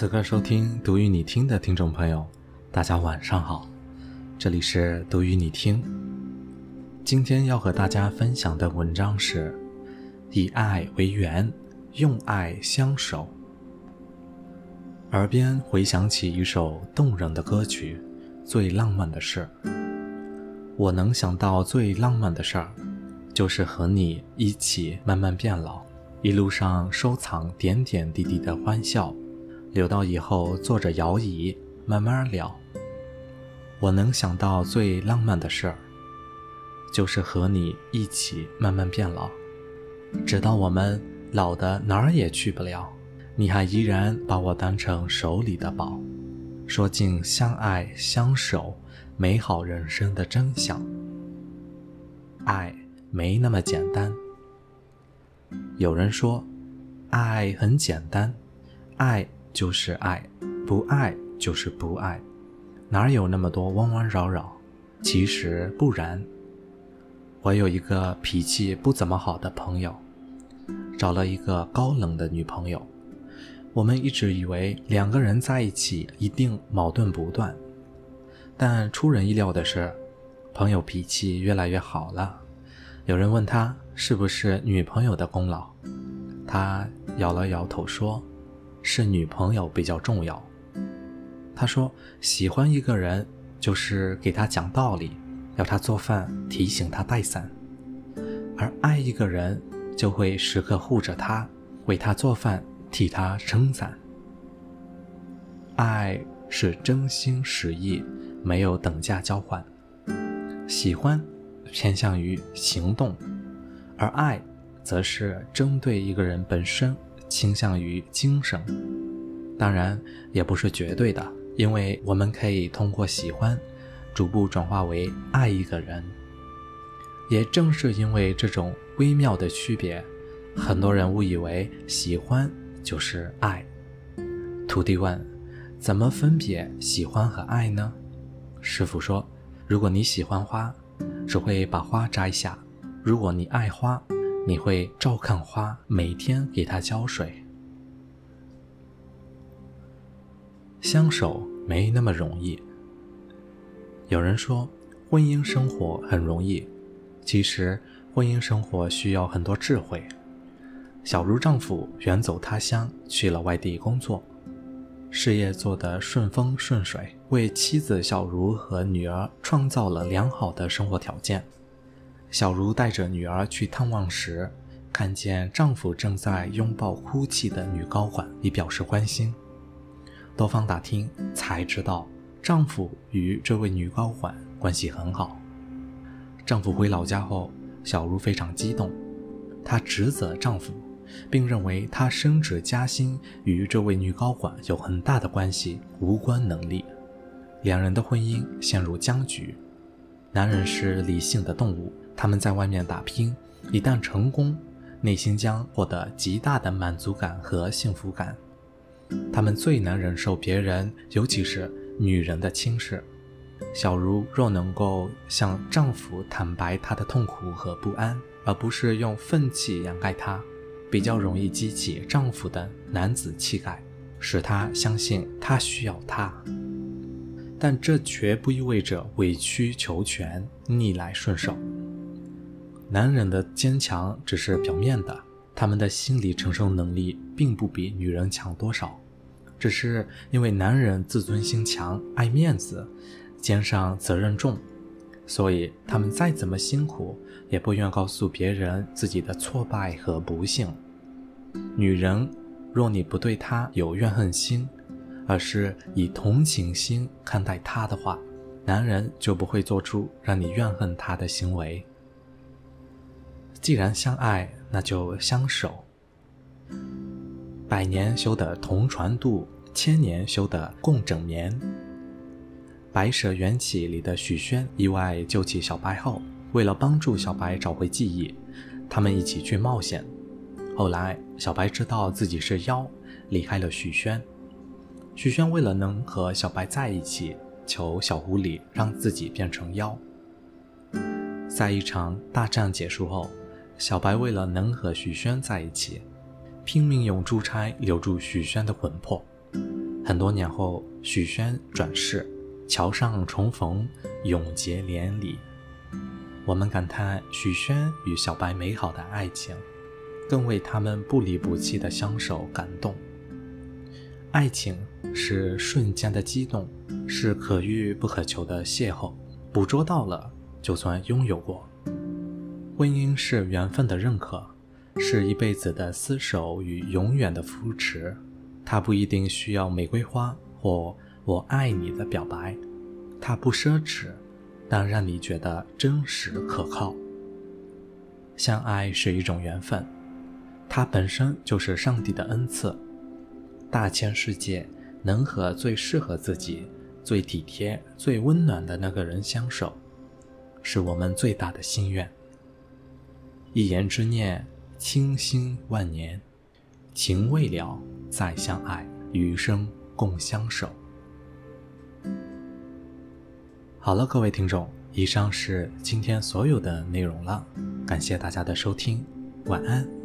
此刻收听读与你听的听众朋友，大家晚上好，这里是读与你听。今天要和大家分享的文章是：以爱为源，用爱相守。耳边回想起一首动人的歌曲，《最浪漫的事》。我能想到最浪漫的事儿，就是和你一起慢慢变老，一路上收藏点点滴滴的欢笑。留到以后坐着摇椅慢慢聊。我能想到最浪漫的事儿，就是和你一起慢慢变老，直到我们老的哪儿也去不了，你还依然把我当成手里的宝，说尽相爱相守、美好人生的真相。爱没那么简单。有人说，爱很简单，爱。就是爱，不爱就是不爱，哪有那么多弯弯绕绕？其实不然。我有一个脾气不怎么好的朋友，找了一个高冷的女朋友。我们一直以为两个人在一起一定矛盾不断，但出人意料的是，朋友脾气越来越好了。有人问他是不是女朋友的功劳，他摇了摇头说。是女朋友比较重要。他说：“喜欢一个人就是给他讲道理，要他做饭，提醒他带伞；而爱一个人就会时刻护着他，为他做饭，替他撑伞。爱是真心实意，没有等价交换。喜欢偏向于行动，而爱则是针对一个人本身。”倾向于精神，当然也不是绝对的，因为我们可以通过喜欢，逐步转化为爱一个人。也正是因为这种微妙的区别，很多人误以为喜欢就是爱。徒弟问：怎么分别喜欢和爱呢？师傅说：如果你喜欢花，只会把花摘下；如果你爱花，你会照看花，每天给它浇水。相守没那么容易。有人说婚姻生活很容易，其实婚姻生活需要很多智慧。小茹丈夫远走他乡，去了外地工作，事业做得顺风顺水，为妻子小茹和女儿创造了良好的生活条件。小茹带着女儿去探望时，看见丈夫正在拥抱哭泣的女高管，以表示关心。多方打听才知道，丈夫与这位女高管关系很好。丈夫回老家后，小茹非常激动，她指责丈夫，并认为他升职加薪与这位女高管有很大的关系，无关能力。两人的婚姻陷入僵局。男人是理性的动物。他们在外面打拼，一旦成功，内心将获得极大的满足感和幸福感。他们最难忍受别人，尤其是女人的轻视。小茹若能够向丈夫坦白她的痛苦和不安，而不是用愤气掩盖它，比较容易激起丈夫的男子气概，使他相信他需要她。但这绝不意味着委曲求全、逆来顺受。男人的坚强只是表面的，他们的心理承受能力并不比女人强多少，只是因为男人自尊心强、爱面子、肩上责任重，所以他们再怎么辛苦，也不愿告诉别人自己的挫败和不幸。女人，若你不对她有怨恨心，而是以同情心看待她的话，男人就不会做出让你怨恨他的行为。既然相爱，那就相守。百年修得同船渡，千年修得共枕眠。《白蛇缘起》里的许宣意外救起小白后，为了帮助小白找回记忆，他们一起去冒险。后来，小白知道自己是妖，离开了许宣。许宣为了能和小白在一起，求小狐狸让自己变成妖。在一场大战结束后。小白为了能和许宣在一起，拼命用珠钗留住许宣的魂魄。很多年后，许宣转世，桥上重逢，永结连理。我们感叹许宣与小白美好的爱情，更为他们不离不弃的相守感动。爱情是瞬间的激动，是可遇不可求的邂逅，捕捉到了就算拥有过。婚姻是缘分的认可，是一辈子的厮守与永远的扶持。它不一定需要玫瑰花或我爱你的表白，它不奢侈，但让你觉得真实可靠。相爱是一种缘分，它本身就是上帝的恩赐。大千世界，能和最适合自己、最体贴、最温暖的那个人相守，是我们最大的心愿。一言之念，倾心万年，情未了，再相爱，余生共相守。好了，各位听众，以上是今天所有的内容了，感谢大家的收听，晚安。